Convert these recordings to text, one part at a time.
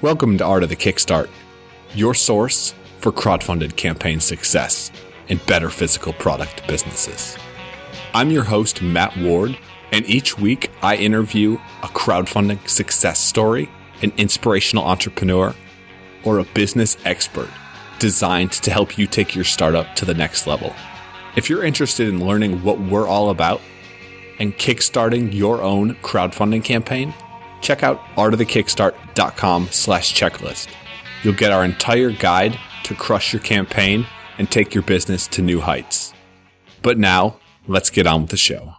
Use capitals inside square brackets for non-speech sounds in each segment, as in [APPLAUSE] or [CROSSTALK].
Welcome to Art of the Kickstart, your source for crowdfunded campaign success and better physical product businesses. I'm your host, Matt Ward, and each week I interview a crowdfunding success story, an inspirational entrepreneur, or a business expert designed to help you take your startup to the next level. If you're interested in learning what we're all about and kickstarting your own crowdfunding campaign, check out artofthekickstart.com slash checklist. You'll get our entire guide to crush your campaign and take your business to new heights. But now, let's get on with the show.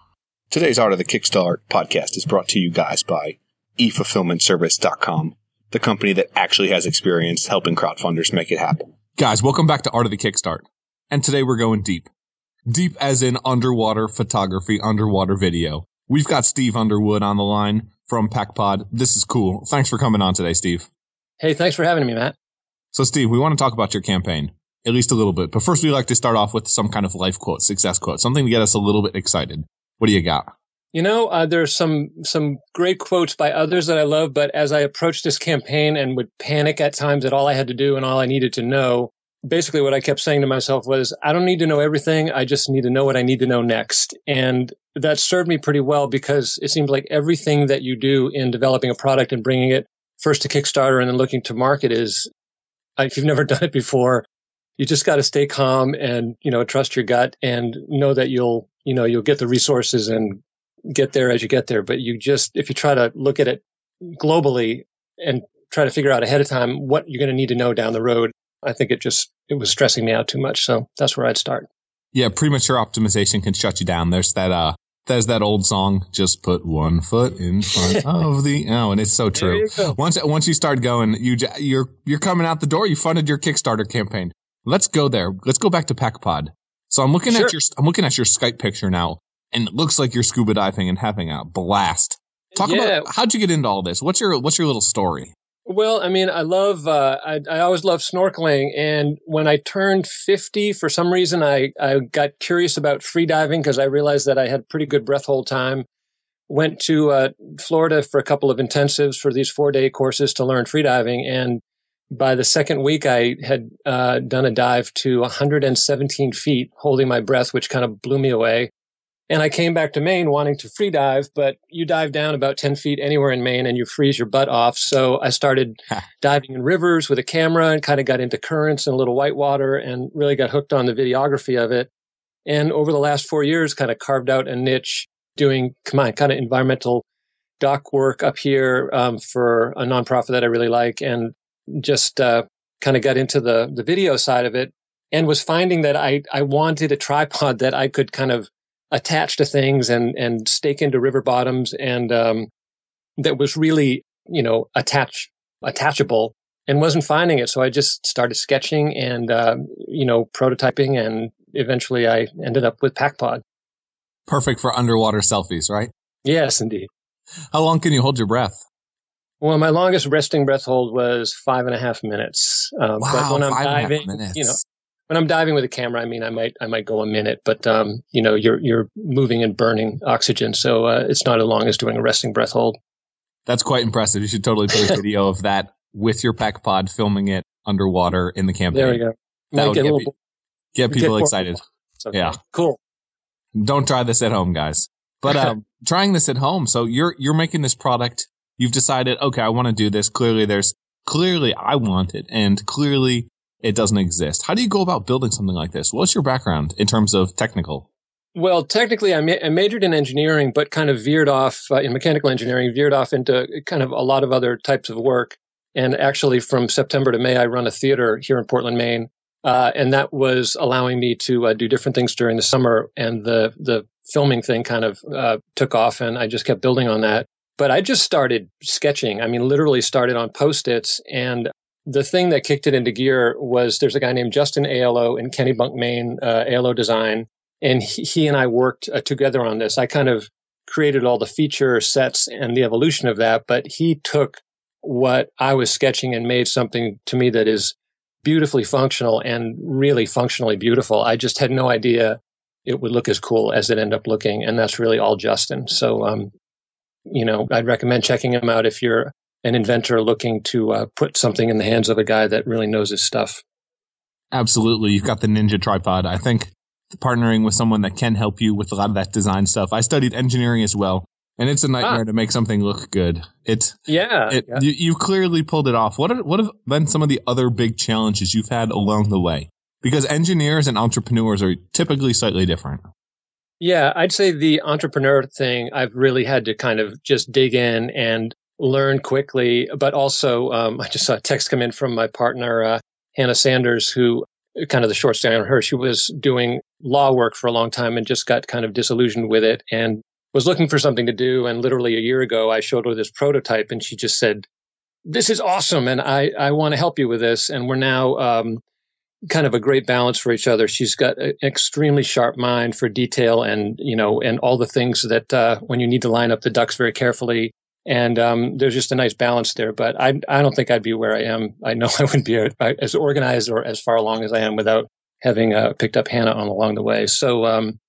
Today's Art of the Kickstart podcast is brought to you guys by eFulfillmentService.com, the company that actually has experience helping crowdfunders make it happen. Guys, welcome back to Art of the Kickstart. And today we're going deep. Deep as in underwater photography, underwater video. We've got Steve Underwood on the line from PakPod. This is cool. Thanks for coming on today, Steve. Hey, thanks for having me, Matt. So, Steve, we want to talk about your campaign, at least a little bit. But first, we like to start off with some kind of life quote, success quote, something to get us a little bit excited. What do you got? You know, uh, there's some some great quotes by others that I love, but as I approached this campaign and would panic at times at all I had to do and all I needed to know, basically what I kept saying to myself was, I don't need to know everything. I just need to know what I need to know next. And that served me pretty well because it seems like everything that you do in developing a product and bringing it first to Kickstarter and then looking to market is, uh, if you've never [LAUGHS] done it before, you just got to stay calm and, you know, trust your gut and know that you'll, you know, you'll get the resources and get there as you get there. But you just, if you try to look at it globally and try to figure out ahead of time what you're going to need to know down the road, I think it just, it was stressing me out too much. So that's where I'd start. Yeah. Premature optimization can shut you down. There's that, uh, there's that old song, just put one foot in front [LAUGHS] of the, oh, and it's so true. Once, once you start going, you, you're, you're coming out the door. You funded your Kickstarter campaign. Let's go there. Let's go back to PakPod. So I'm looking sure. at your, I'm looking at your Skype picture now and it looks like you're scuba diving and having a blast. Talk yeah. about how'd you get into all this? What's your, what's your little story? Well, I mean, I love, uh, I, I always love snorkeling. And when I turned 50, for some reason, I, I got curious about free diving because I realized that I had pretty good breath hold time. Went to uh, Florida for a couple of intensives for these four day courses to learn free diving. And by the second week, I had uh, done a dive to 117 feet, holding my breath, which kind of blew me away. And I came back to Maine wanting to free dive, but you dive down about 10 feet anywhere in Maine and you freeze your butt off. So I started diving in rivers with a camera and kind of got into currents and a little whitewater and really got hooked on the videography of it. And over the last four years, kind of carved out a niche doing, come on, kind of environmental doc work up here um, for a nonprofit that I really like and just uh, kind of got into the, the video side of it and was finding that I, I wanted a tripod [LAUGHS] that I could kind of attach to things and and stake into river bottoms and um, that was really you know attach attachable and wasn't finding it. So i just started sketching and uh, you know prototyping and eventually i ended up with pakpod. Perfect for underwater selfies right? Yes indeed. How long can you hold your breath? Well my longest resting breath hold was five and a half minutes. Um, wow, but when i'm diving you know when I'm diving with a camera, I mean, I might I might go a minute, but um, you know, you're you're moving and burning oxygen, so uh, it's not as long as doing a resting breath hold. That's quite impressive. You should totally put a [LAUGHS] video of that with your PakPod, filming it underwater in the campaign. There we go. That would get, little, [LAUGHS] get, people get excited. Okay. Yeah, cool. Don't try this at home, guys. But um, [LAUGHS] trying this at home, so you're you're making this product. You've decided, okay, I want to do this. Clearly, there's clearly I want it, and clearly it doesn't exist. How do you go about building something like this? What's your background in terms of technical? Well, technically, I, ma- I majored in engineering, but kind of veered off uh, in mechanical engineering, veered off into kind of a lot of other types of work. And actually, from September to May, I run a theater here in Portland, Maine, uh, and that was allowing me to uh, do different things during the summer. And the the filming thing kind of uh, took off, and I just kept building on that. But I just started sketching. I mean, literally started on post its, and the thing that kicked it into gear was there's a guy named Justin ALO in Kennebunk, Maine, uh, ALO Design, and he, he and I worked uh, together on this. I kind of created all the feature sets and the evolution of that, but he took what I was sketching and made something to me that is beautifully functional and really functionally beautiful. I just had no idea it would look as cool as it ended up looking, and that's really all Justin. So, um, you know, I'd recommend checking him out if you're an inventor looking to uh, put something in the hands of a guy that really knows his stuff. Absolutely. You've got the Ninja tripod. I think partnering with someone that can help you with a lot of that design stuff. I studied engineering as well, and it's a nightmare ah. to make something look good. It yeah, it, yeah. You, you, clearly pulled it off. What are, what have been some of the other big challenges you've had along the way? Because engineers and entrepreneurs are typically slightly different. Yeah, I'd say the entrepreneur thing, I've really had to kind of just dig in and learn quickly. But also, um, I just saw a text come in from my partner, uh, Hannah Sanders, who kind of the short story on her, she was doing law work for a long time and just got kind of disillusioned with it and was looking for something to do. And literally a year ago, I showed her this prototype and she just said, this is awesome. And I, I want to help you with this. And we're now, um, kind of a great balance for each other. She's got an extremely sharp mind for detail and, you know, and all the things that, uh, when you need to line up the ducks very carefully. And, um, there's just a nice balance there, but I, I don't think I'd be where I am. I know [LAUGHS] I wouldn't be as organized or as far along as I am without having, uh, picked up Hannah on along the way. So, um,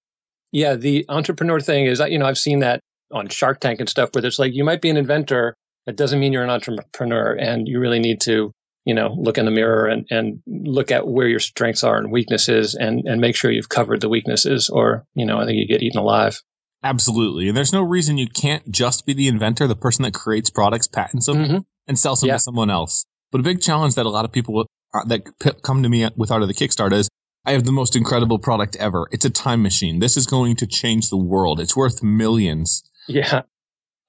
yeah, the entrepreneur thing is, you know, I've seen that on Shark Tank and stuff where it's like, you might be an inventor. That doesn't mean you're an entrepreneur and you really need to you know, look in the mirror and, and look at where your strengths are and weaknesses and, and make sure you've covered the weaknesses or, you know, I think you get eaten alive. Absolutely. And there's no reason you can't just be the inventor, the person that creates products, patents them, mm-hmm. and sells them yeah. to someone else. But a big challenge that a lot of people uh, that come to me with Art of the Kickstarter is I have the most incredible product ever. It's a time machine. This is going to change the world. It's worth millions. Yeah.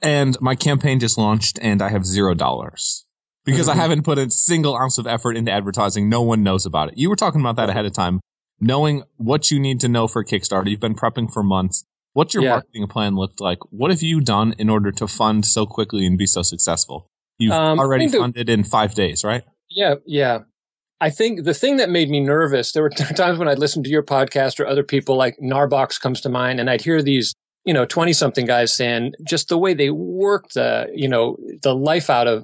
And my campaign just launched and I have zero dollars because I mm-hmm. haven't put a single ounce of effort into advertising. No one knows about it. You were talking about that ahead of time, knowing what you need to know for Kickstarter. You've been prepping for months. What's your yeah. marketing plan looked like? What have you done in order to fund so quickly and be so successful? You've um, already funded in five days, right? Yeah, yeah. I think the thing that made me nervous, there were [LAUGHS] times when I'd listen to your podcast or other people like Narbox comes to mind and I'd hear these, you know, 20 something guys saying just the way they worked the, you know, the life out of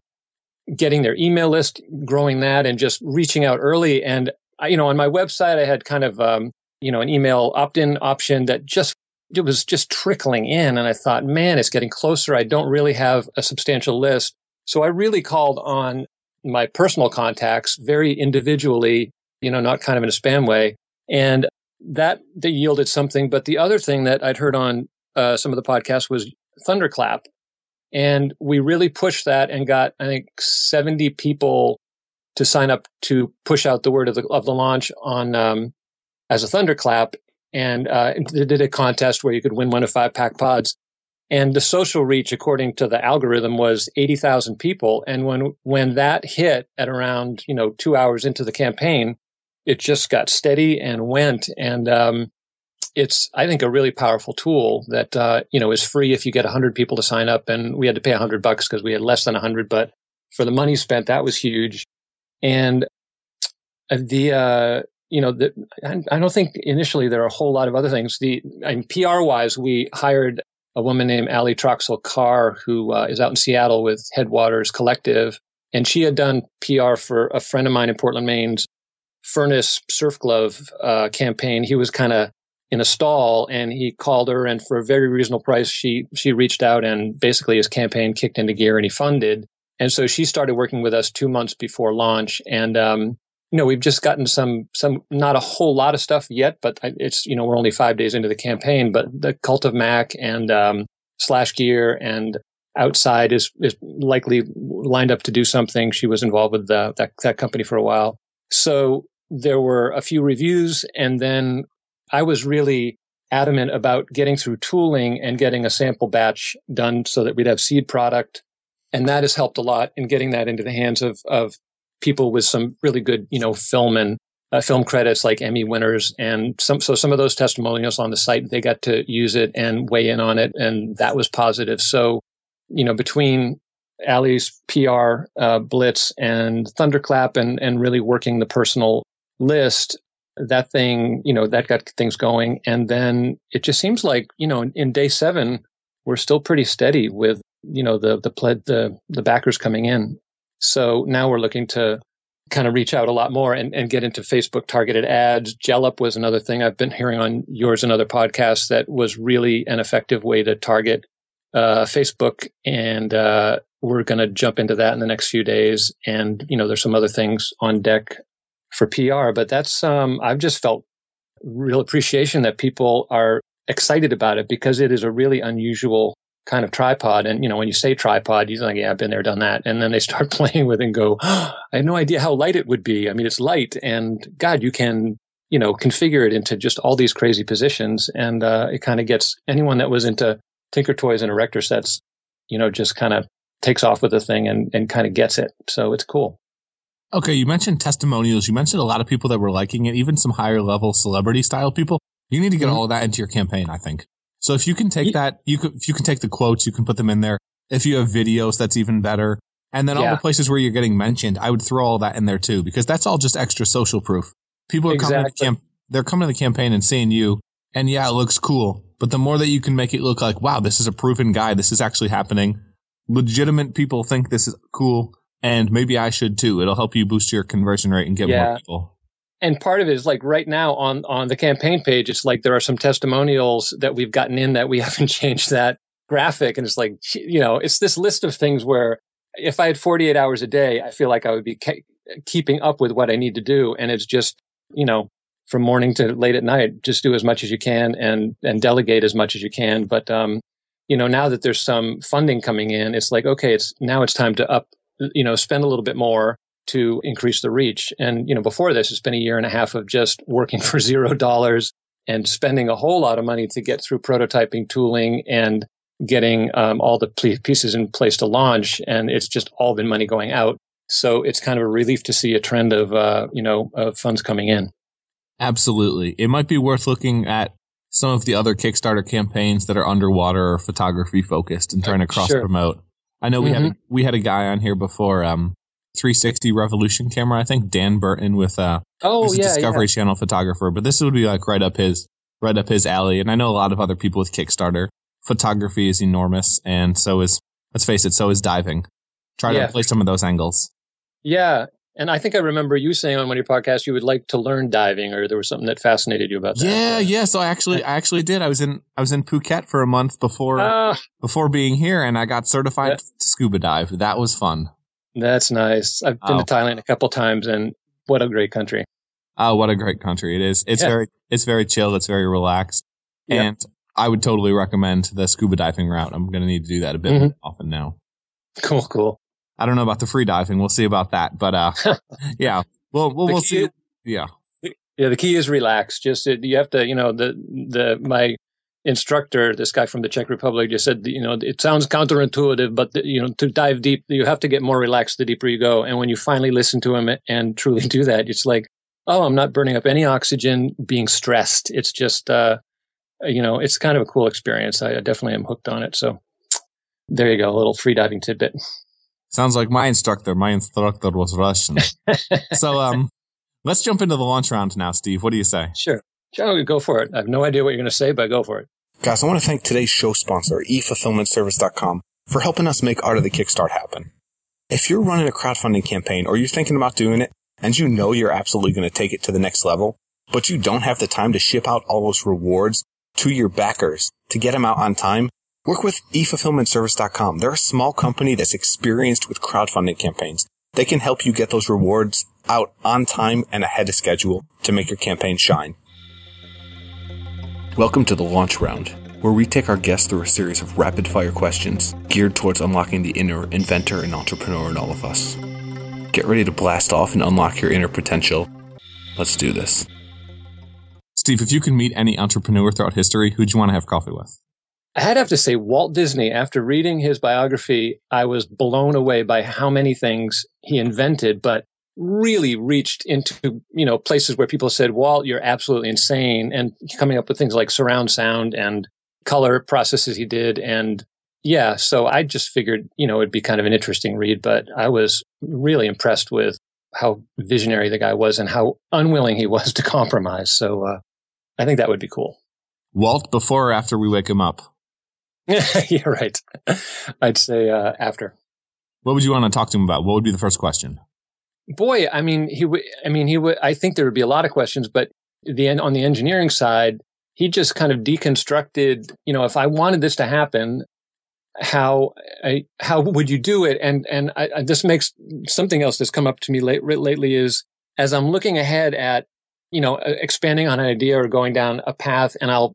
getting their email list, growing that, and just reaching out early. And I, you know, on my website, I had kind of um, you know an email opt-in option that just it was just trickling in, and I thought, man, it's getting closer. I don't really have a substantial list, so I really called on my personal contacts very individually, you know, not kind of in a spam way, and that that yielded something. But the other thing that I'd heard on uh, some of the podcasts was Thunderclap, and we really pushed that and got, I think, 70 people to sign up to push out the word of the, of the launch on um, as a thunderclap. And uh, did a contest where you could win one of five PakPods. And the social reach, according to the algorithm, was 80,000 people. And when, when that hit at around, you know, two hours into the campaign, it just got steady and went. And, um, it's I think a really powerful tool that uh, you know is free if you get hundred people to sign up, and we had to pay hundred bucks because we had less than hundred, but for the money spent, that was huge. And uh, the uh, you know the, I don't think initially there are a whole lot of other things. The PR wise, we hired a woman named Ali Troxel Carr who uh, is out in Seattle with Headwaters Collective, and she had done PR for a friend of mine in Portland, Maine's Furnace Surf Glove uh, campaign. He was kind of in a stall and he called her and for a very reasonable price she she reached out and basically his campaign kicked into gear and he funded and so she started working with us two months before launch and um, you know we've just gotten some some not a whole lot of stuff yet but it's you know we're only five days into the campaign but the cult of mac and um, slash gear and outside is is likely lined up to do something she was involved with the, that that company for a while so there were a few reviews and then I was really adamant about getting through tooling and getting a sample batch done so that we'd have seed product. And that has helped a lot in getting that into the hands of, of people with some really good, you know, film and uh, film credits like Emmy winners. And some, so some of those testimonials on the site, they got to use it and weigh in on it. And that was positive. So, you know, between Ali's PR uh, blitz and Thunderclap and, and really working the personal list, that thing, you know, that got things going. And then it just seems like, you know, in, in day seven, we're still pretty steady with, you know, the, the, pled, the, the backers coming in. So now we're looking to kind of reach out a lot more and, and get into Facebook targeted ads. Jellop was another thing I've been hearing on yours and other podcasts that was really an effective way to target uh, Facebook and uh, we're going to jump into that in the next few days. And, you know, there's some other things on deck for PR, but that's, um, I've just felt real appreciation that people are excited about it because it is a really unusual kind of tripod. And, you know, when you say tripod, you're like, yeah, I've been there, done that. And then they start [LAUGHS] playing with it and go, oh, [GASPS] I had no idea how light it would be. I mean, it's light and God, you can, you know, configure it into just all these crazy positions. And, uh, it kind of gets anyone that was into Tinker Toys and erector sets, you know, just kind of takes off with the thing and, and kind of gets it. So it's cool. Okay, you mentioned testimonials. You mentioned a lot of people that were liking it, even some higher level celebrity style people. You need to get mm-hmm. all of that into your campaign, I think. So if you can take that, you could, if you can take the quotes, you can put them in there. If you have videos, that's even better. And then yeah. all the places where you're getting mentioned, I would throw all that in there too, because that's all just extra social proof. People are exactly. coming to the camp, they're coming to the campaign and seeing you. And yeah, it looks cool. But the more that you can make it look like, wow, this is a proven guy. This is actually happening. Legitimate people think this is cool. And maybe I should too. It'll help you boost your conversion rate and get yeah. more people and part of it is like right now on on the campaign page it's like there are some testimonials that we've gotten in that we [LAUGHS] haven't changed that graphic. And it's like you know it's this list of things where if i had 48 hours a day i feel like i would be ke- keeping up with what i need to do. And it's just you know from morning to late at night just do as much as you can and and delegate as much as you can. But um you know now that there's some funding coming in it's like okay it's now it's time to up you know spend a little bit more to increase the reach. And, you know, before this, it's been a year and a half of just working [LAUGHS] for zero dollars and spending a whole lot of money to get through prototyping tooling and getting um, all the pieces in place to launch. And it's just all been money going out. So it's kind of a relief to see a trend of, uh, you know, of funds coming in. Absolutely. It might be worth looking at some of the other Kickstarter campaigns that are underwater or photography focused and trying to cross promote. Sure. I know we mm-hmm. had a, we had a guy on here before, um, 360 Revolution camera. I think Dan Burton with uh oh yeah, Discovery yeah. Channel photographer, but this would be like right up his right up his alley. And I know a lot of other people with Kickstarter. Photography is enormous, and so is let's face it, so is diving. Try yeah. to play some of those angles. Yeah, and I think I remember you saying on one of your podcasts you would like to learn diving, or there was something that fascinated you about that. Yeah, yeah. So I actually, I actually did. I was in, I was in Phuket for a month before, uh, before being here, and I got certified yeah. to scuba dive. That was fun. That's nice. I've been oh. to Thailand a couple times and what a great country. Oh, what a great country it is. It's yeah. very, it's very chill. It's very relaxed. Yeah. And I would totally recommend the scuba diving route. I'm going to need to do that a bit mm-hmm. often now. Cool, cool. I don't know about the free diving. We'll see about that. But, uh, [LAUGHS] yeah, we'll, we'll, we'll see. Is, yeah. Yeah. The key is relax. Just, you have to, you know, the, the, my instructor, this guy from the Czech Republic, just said, you know, it sounds counterintuitive, but the, you know, to dive deep, you have to get more relaxed the deeper you go. And when you finally listen to him and truly do that, it's like, oh, I'm not burning up any oxygen, being stressed. It's just, uh, you know, it's kind of a cool experience. I definitely am hooked on it. So there you go, a little free diving tidbit. Sounds like my instructor. My instructor was Russian. [LAUGHS] so, um, let's jump into the launch round now, Steve. What do you say? Sure. Joe, go for it. I have no idea what you're going to say, but go for it. Guys, I want to thank today's show sponsor, eFulfillmentService.com, for helping us make Art of the Kickstart happen. If you're running a crowdfunding campaign or you're thinking about doing it and you know you're absolutely going to take it to the next level, but you don't have the time to ship out all those rewards to your backers to get them out on time, work with eFulfillmentService.com. They're a small company that's experienced with crowdfunding campaigns. They can help you get those rewards out on time and ahead of schedule to make your campaign shine. Welcome to the launch round, where we take our guests through a series of rapid fire questions geared towards unlocking the inner inventor and entrepreneur in all of us. Get ready to blast off and unlock your inner potential. Let's do this. Steve, if you could meet any entrepreneur throughout history, who'd you want to have coffee with? I'd have to say Walt Disney. After reading his biography, I was blown away by how many things he invented, but really reached into you know places where people said walt you're absolutely insane and coming up with things like surround sound and color processes he did. And yeah so i just figured you know it'd be kind of an interesting read but i was really impressed with how visionary the guy was and how unwilling he [LAUGHS] was to compromise. So uh, i think that would be cool. Walt before or after we wake him up? [LAUGHS] Yeah right. [LAUGHS] I'd say uh, after. What would you want to talk to him about? What would be the first question boy, I mean, he would, I mean, he would, I think there would be a lot of questions, but the end on the engineering side, he just kind of deconstructed, you know, if I wanted this to happen, how I, how would you do it? And and I, I, this makes something else that's come up to me late, lately is as I'm looking ahead at you know expanding on an idea or going down a path, and I'll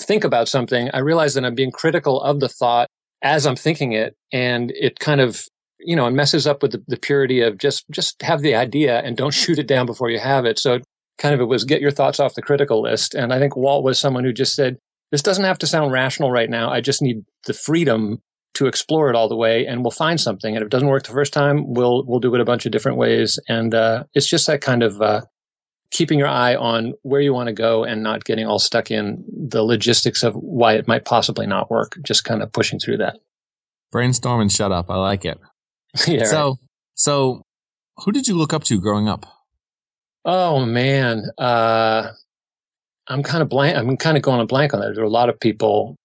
think about something. I realize that I'm being critical of the thought as I'm thinking it, and it kind of you know, it messes up with the, the purity of just just have the idea and don't shoot it down before you have it. So kind of it was get your thoughts off the critical list. And I think Walt was someone who just said, this doesn't have to sound rational right now. I just need the freedom to explore it all the way and we'll find something. And if it doesn't work the first time, we'll, we'll do it a bunch of different ways. And, uh, it's just that kind of, uh, keeping your eye on where you want to go and not getting all stuck in the logistics of why it might possibly not work. Just kind of pushing through that. Brainstorm and shut up. I like it. [LAUGHS] yeah. So, right. so who did you look up to growing up? Oh man, uh, I'm kind of blank. I'm kind of going a blank on that. There are a lot of people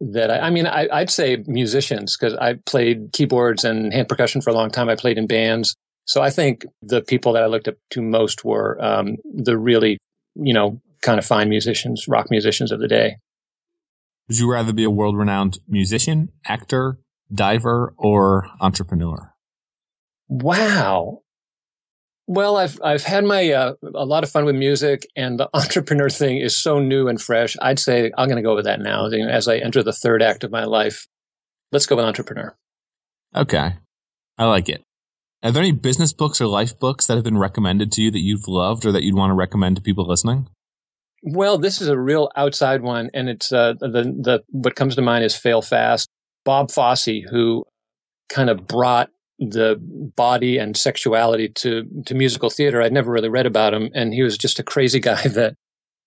that I, I mean, I, would say musicians because I played keyboards and hand percussion for a long time. I played in bands, so I think the people that I looked up to most were um, the really, you know, kind of fine musicians, rock musicians of the day. Would you rather be a world-renowned musician, actor, diver, or entrepreneur? Wow. Well, I've I've had my uh, a lot of fun with music, and the [LAUGHS] entrepreneur thing is so new and fresh. I'd say I'm going to go with that now. As I enter the third act of my life, let's go with entrepreneur. Okay, I like it. Are there any business books or life books that have been recommended to you that you've loved or that you'd want to recommend to people listening? Well, this is a real outside one, and it's uh, the the what comes to mind is Fail Fast. Bob Fosse, who kind of brought the body and sexuality to to musical theater. I'd never really read about him, and he was just a crazy [LAUGHS] guy that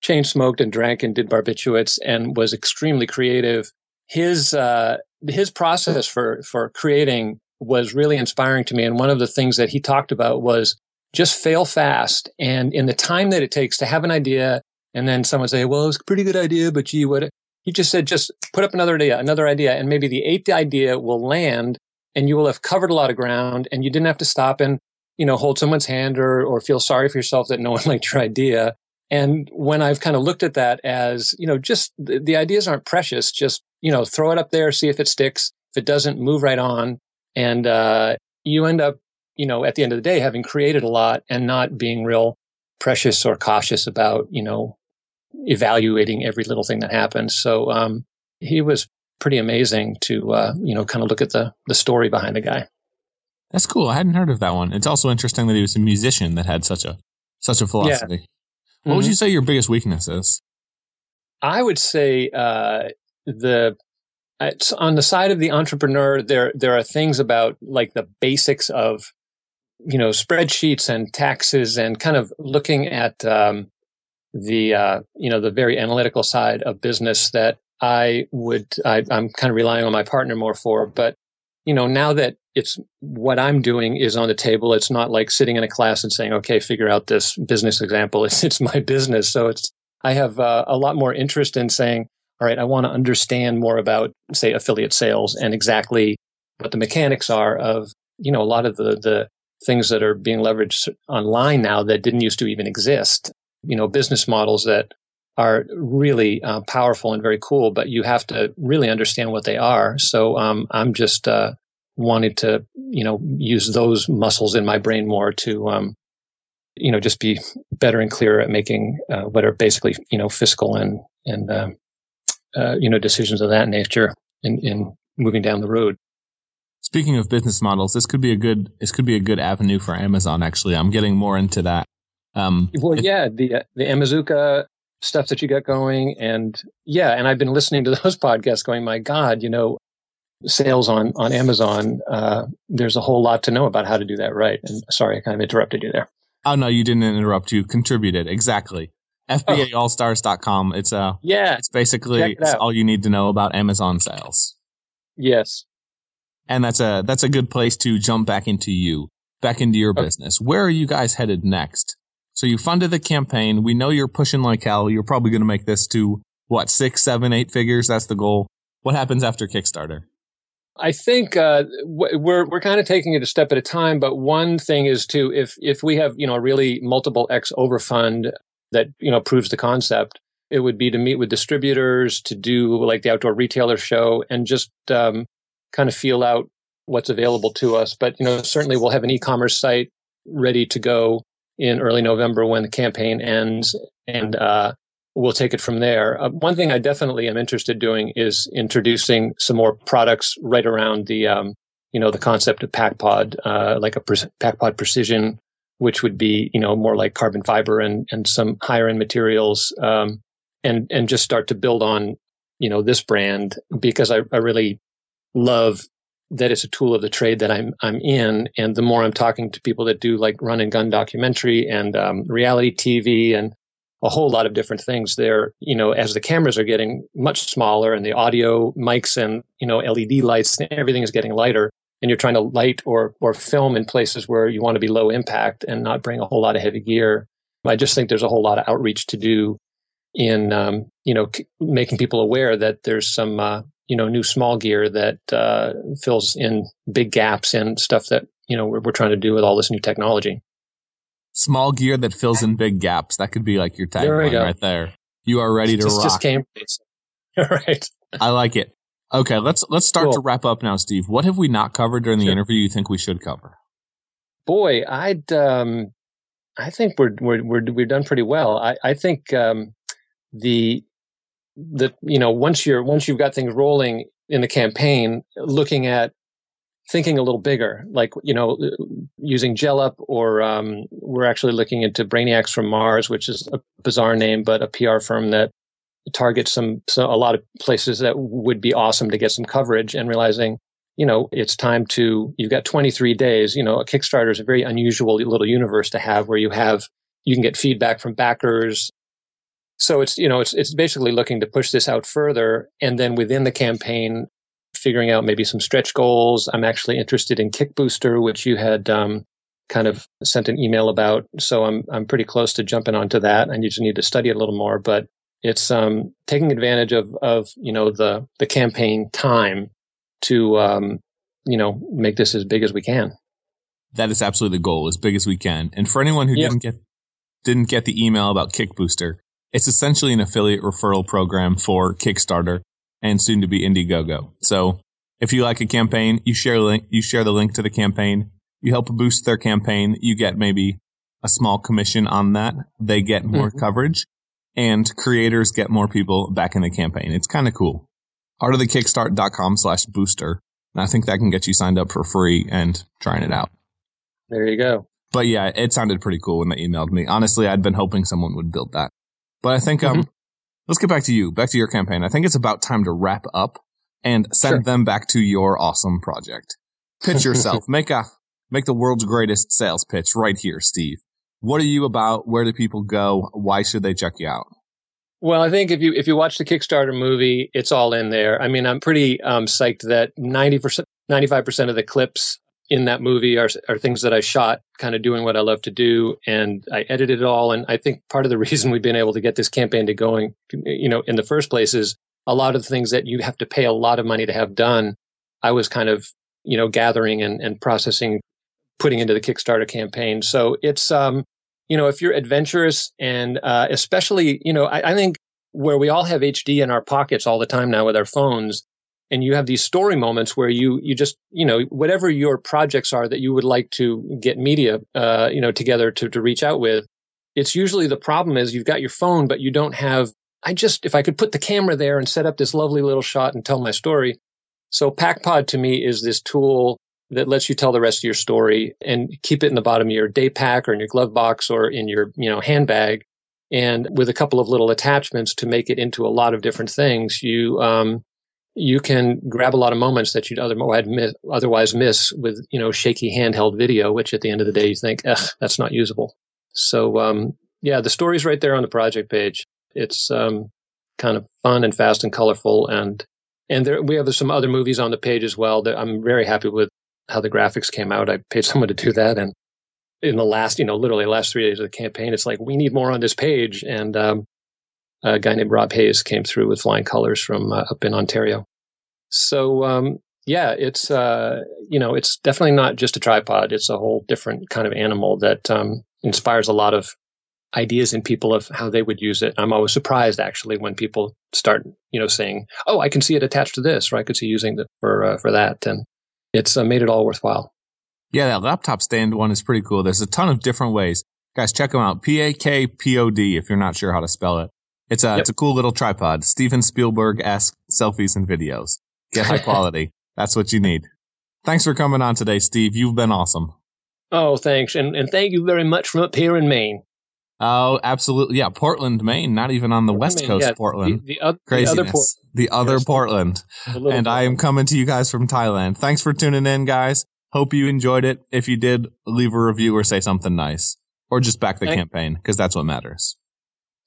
chain smoked and drank and did barbiturates and was extremely creative. His uh, his process for for creating was really inspiring to me. And one of the things that he talked about was just fail fast, and in the time that it takes to have an idea, and then someone say, "Well, it's a pretty good idea, but gee, what?" He just said, just put up another idea, another idea, and maybe the eighth idea will land and you will have covered a lot of ground and you didn't have to stop and, you know, hold someone's hand or, or feel sorry for yourself that no [LAUGHS] one liked your idea. And when I've kind of looked at that as, you know, just the, the ideas aren't precious, just, you know, throw it up there, see if it sticks. If it doesn't, move right on. And, uh, you end up, you know, at the end of the day, having created a lot and not being real precious or cautious about, you know, evaluating every little thing that happens. So, um, he was pretty amazing to uh, you know kind of look at the the story behind the guy. That's cool. I hadn't heard of that one. It's also interesting that he was a musician that had such a such a philosophy. Yeah. What mm-hmm. would you say your biggest weakness is? I would say uh, the on the side of the entrepreneur, there there are things about like the basics of you know spreadsheets and taxes and kind of looking at um, the uh, you know the very analytical side of business that I would, I, I'm kind of relying on my partner more for. But, you know, now that it's what I'm doing is on the table, it's not like sitting in a class and saying, okay, figure out this business example. [LAUGHS] It's, it's my business. So it's, I have uh, a lot more interest in saying, all right, I want to understand more about, say, affiliate sales and exactly what the mechanics are of, you know, a lot of the, the things that are being leveraged online now that didn't used to even exist. You know, business models that are really uh, powerful and very cool, but you have to really understand what they are. So um, I'm just uh, wanting to, you know, use those muscles in my brain more to, um, you know, just be better and clearer at making uh, what are basically, you know, fiscal and and um, uh, you know decisions of that nature in, in moving down the road. Speaking of business models, this could be a good this could be a good avenue for Amazon. Actually, I'm getting more into that. Um, well, yeah, the the Amazooka stuff that you got going. And yeah, and I've been listening to [LAUGHS] those podcasts going, my God, you know, sales on, on Amazon, uh, there's a whole lot to know about how to do that right. And sorry, I kind of interrupted you there. Oh, no, you didn't interrupt. You contributed. Exactly. FBAallstars.com. It's uh yeah, it's basically it it's all you need to know about Amazon sales. Yes. And that's a, that's a good place to jump back into you, back into your okay. business. Where are you guys headed next? So you funded the campaign. We know you're pushing like hell. You're probably going to make this to what, six, seven, eight figures? That's the goal. What happens after Kickstarter? I think uh, we're we're kind of taking it a step at a time. But one thing is to if if we have you know a really multiple X overfund that you know proves the concept, it would be to meet with distributors, to do like the outdoor retailer show, and just um, kind of feel out what's available to us. But you know, certainly we'll have an e-commerce site ready to go in early November when the campaign ends, and uh, we'll take it from there. Uh, one thing I definitely am interested doing is introducing some more products right around the um, you know the concept of PakPod, uh, like a pre- PakPod Precision, which would be you know more like carbon fiber and and some higher end materials, um, and and just start to build on you know this brand because I, I really love that it's a tool of the trade that I'm I'm in, and the more I'm talking to people that do like run and gun documentary and um, reality TV and a whole lot of different things there, you know, as the cameras are getting much smaller and the audio mics and you know LED lights, everything is getting lighter, and you're trying to light or or film in places where you want to be low impact and not bring a whole lot of heavy gear. I just think there's a whole lot of outreach to do in um, you know c- making people aware that there's some uh, you know new small gear that uh, fills in big gaps and stuff that you know we're, we're trying to do with all this new technology. Small gear that fills in big gaps. That could be like your tagline right there. You are ready to just, rock. Just came. [LAUGHS] All right. I like it. Okay, let's let's start cool. to wrap up now, Steve. What have we not covered during the sure. interview you think we should cover? Boy, I'd um, I think we're we're we're we've done pretty well. I I think um, the the you know once you're once you've got things rolling in the campaign, looking at thinking a little bigger, like you know using Jellop, or um, we're actually looking into Brainiacs from Mars, which is a bizarre name, but a PR firm that targets some so a lot of places that would be awesome to get some coverage, and realizing you know, it's time to, you've got 23 days. You know, a Kickstarter is a very unusual little universe to have where you have, you can get feedback from backers, so it's, you know, it's, it's basically looking to push this out further. And then within the campaign, figuring out maybe some stretch goals. I'm actually interested in Kickbooster, which you had um, kind of sent an email about. So I'm, I'm pretty close to jumping onto that. I just need to study it a little more, but it's um, taking advantage of, of, you know, the, the campaign time to, um, you know, make this as big as we can. That is absolutely the goal, as big as we can. And for anyone who yep. didn't get didn't get the email about Kickbooster, it's essentially an affiliate referral program for Kickstarter and soon to be Indiegogo. So if you like a campaign, you share link, you share the link to the campaign, you help boost their campaign, you get maybe a small commission on that. They get more mm-hmm. coverage and creators get more people back in the campaign. It's kind of cool. Artofthekickstart.com slash booster. And I think that can get you signed up for free and trying it out. There you go. But yeah, it sounded pretty cool when they emailed me. Honestly, I'd been hoping someone would build that. But I think um, mm-hmm. let's get back to you, back to your campaign. I think it's about time to wrap up and send sure. them back to your awesome project. Pitch [LAUGHS] yourself. make a make the world's greatest sales pitch right here, Steve. What are you about? Where do people go? Why should they check you out? Well, I think if you if you watch the Kickstarter movie, it's all in there. I mean, I'm pretty um, psyched that ninety percent, ninety five percent of the clips in that movie are, are things that I shot kind of doing what I love to do. And I edited it all. And I think part of the [LAUGHS] reason we've been able to get this campaign to going, you know, in the first place is a lot of the things that you have to pay a lot of money to have done. I was kind of, you know, gathering and, and processing, putting into the Kickstarter campaign. So it's, um, you know, if you're adventurous and, uh, especially, you know, I, I think where we all have HD in our pockets all the time now with our phones, and you have these story moments where you you just you know whatever your projects are that you would like to get media uh, you know together to to reach out with it's usually the problem is you've got your phone but you don't have i just if i could put the camera there and set up this lovely little shot and tell my story. So pakpod to me is this tool that lets you tell the rest of your story and keep it in the bottom of your day pack or in your glove box or in your you know handbag. And with a couple of little attachments to make it into a lot of different things you um, you can grab a lot of moments that you'd otherwise miss with, you know, shaky handheld video, which at the end of the day you think, Ugh, that's not usable. So, um, yeah, the story's right there on the project page. It's um, kind of fun and fast and colorful, and and there, we have some other movies on the page as well. That I'm very happy with how the graphics came out. I paid [LAUGHS] someone to do that, and in the last, you know, literally last three days of the campaign, it's like we need more on this page, and um, a guy named Rob Hayes came through with flying colors from uh, up in Ontario. So um, yeah, it's uh, you know it's definitely not just a tripod. It's a whole different kind of animal that um, inspires a lot of ideas in people of how they would use it. I'm always surprised actually when people start, you know, saying, "Oh, I can see it attached to this," or "I could see using it for uh, for that," and it's uh, made it all worthwhile. Yeah, that laptop stand one is pretty cool. There's a ton of different ways. Guys, check them out. P A K P O D if you're not sure how to spell it. It's a, yep. it's a cool little tripod. Steven Spielberg esque selfies and videos. Get high [LAUGHS] quality. That's what you need. Thanks for coming on today, Steve. You've been awesome. Oh, thanks. And, and thank you very much from up here in Maine. Oh, absolutely. Yeah. Portland, Maine, not even on the Portland, West Coast, yeah, Portland. The, the, Craziness. the other, Port- the other Portland. and Portland. I am coming to you guys from Thailand. Thanks for tuning in, guys. Hope you enjoyed it. If you did, leave a review or say something nice. Or just back the Thanks. campaign, because that's what matters.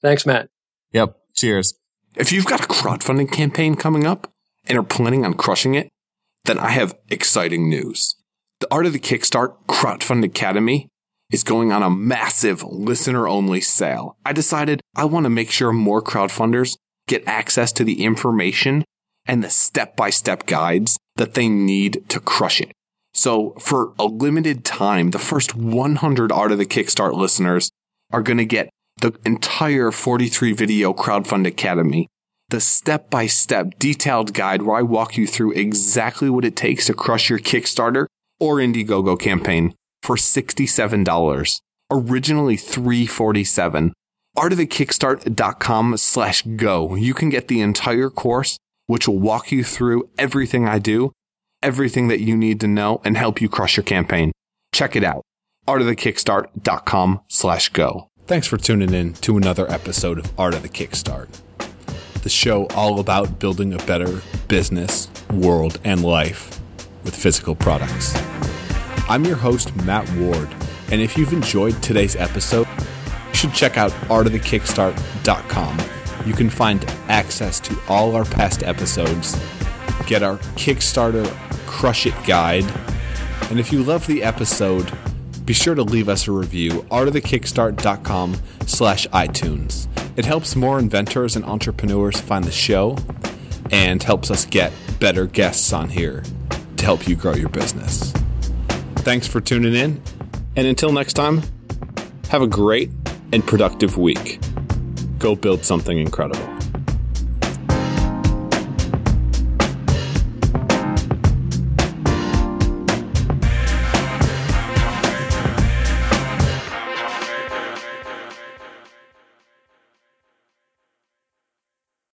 Thanks, Matt. Yep. Cheers. If you've got a crowdfunding campaign coming up and are planning on crushing it, then I have exciting news. The Art of the Kickstart Crowdfund Academy is going on a massive listener only sale. I decided I want to make sure more crowdfunders get access to the information and the step by step guides that they need to crush it. So for a limited time, the first 100 Art of the Kickstart listeners are going to get the entire 43 video crowdfund academy, the step by step detailed guide where I walk you through exactly what it takes to crush your Kickstarter or Indiegogo campaign for $67, originally $347. Artofthekickstart.com slash go. You can get the entire course, which will walk you through everything I do, everything that you need to know, and help you crush your campaign. Check it out. Artofthekickstart.com slash go. Thanks for tuning in to another episode of Art of the Kickstart, the show all about building a better business, world, and life with physical products. I'm your host, Matt Ward, and if you've enjoyed today's episode, you should check out artofthekickstart.com. You can find access to all our past episodes, get our Kickstarter Crush It guide, and if you love the episode, be sure to leave us a review, artofthekickstart.com slash iTunes. It helps more inventors and entrepreneurs find the show and helps us get better guests on here to help you grow your business. Thanks for tuning in. And until next time, have a great and productive week. Go build something incredible.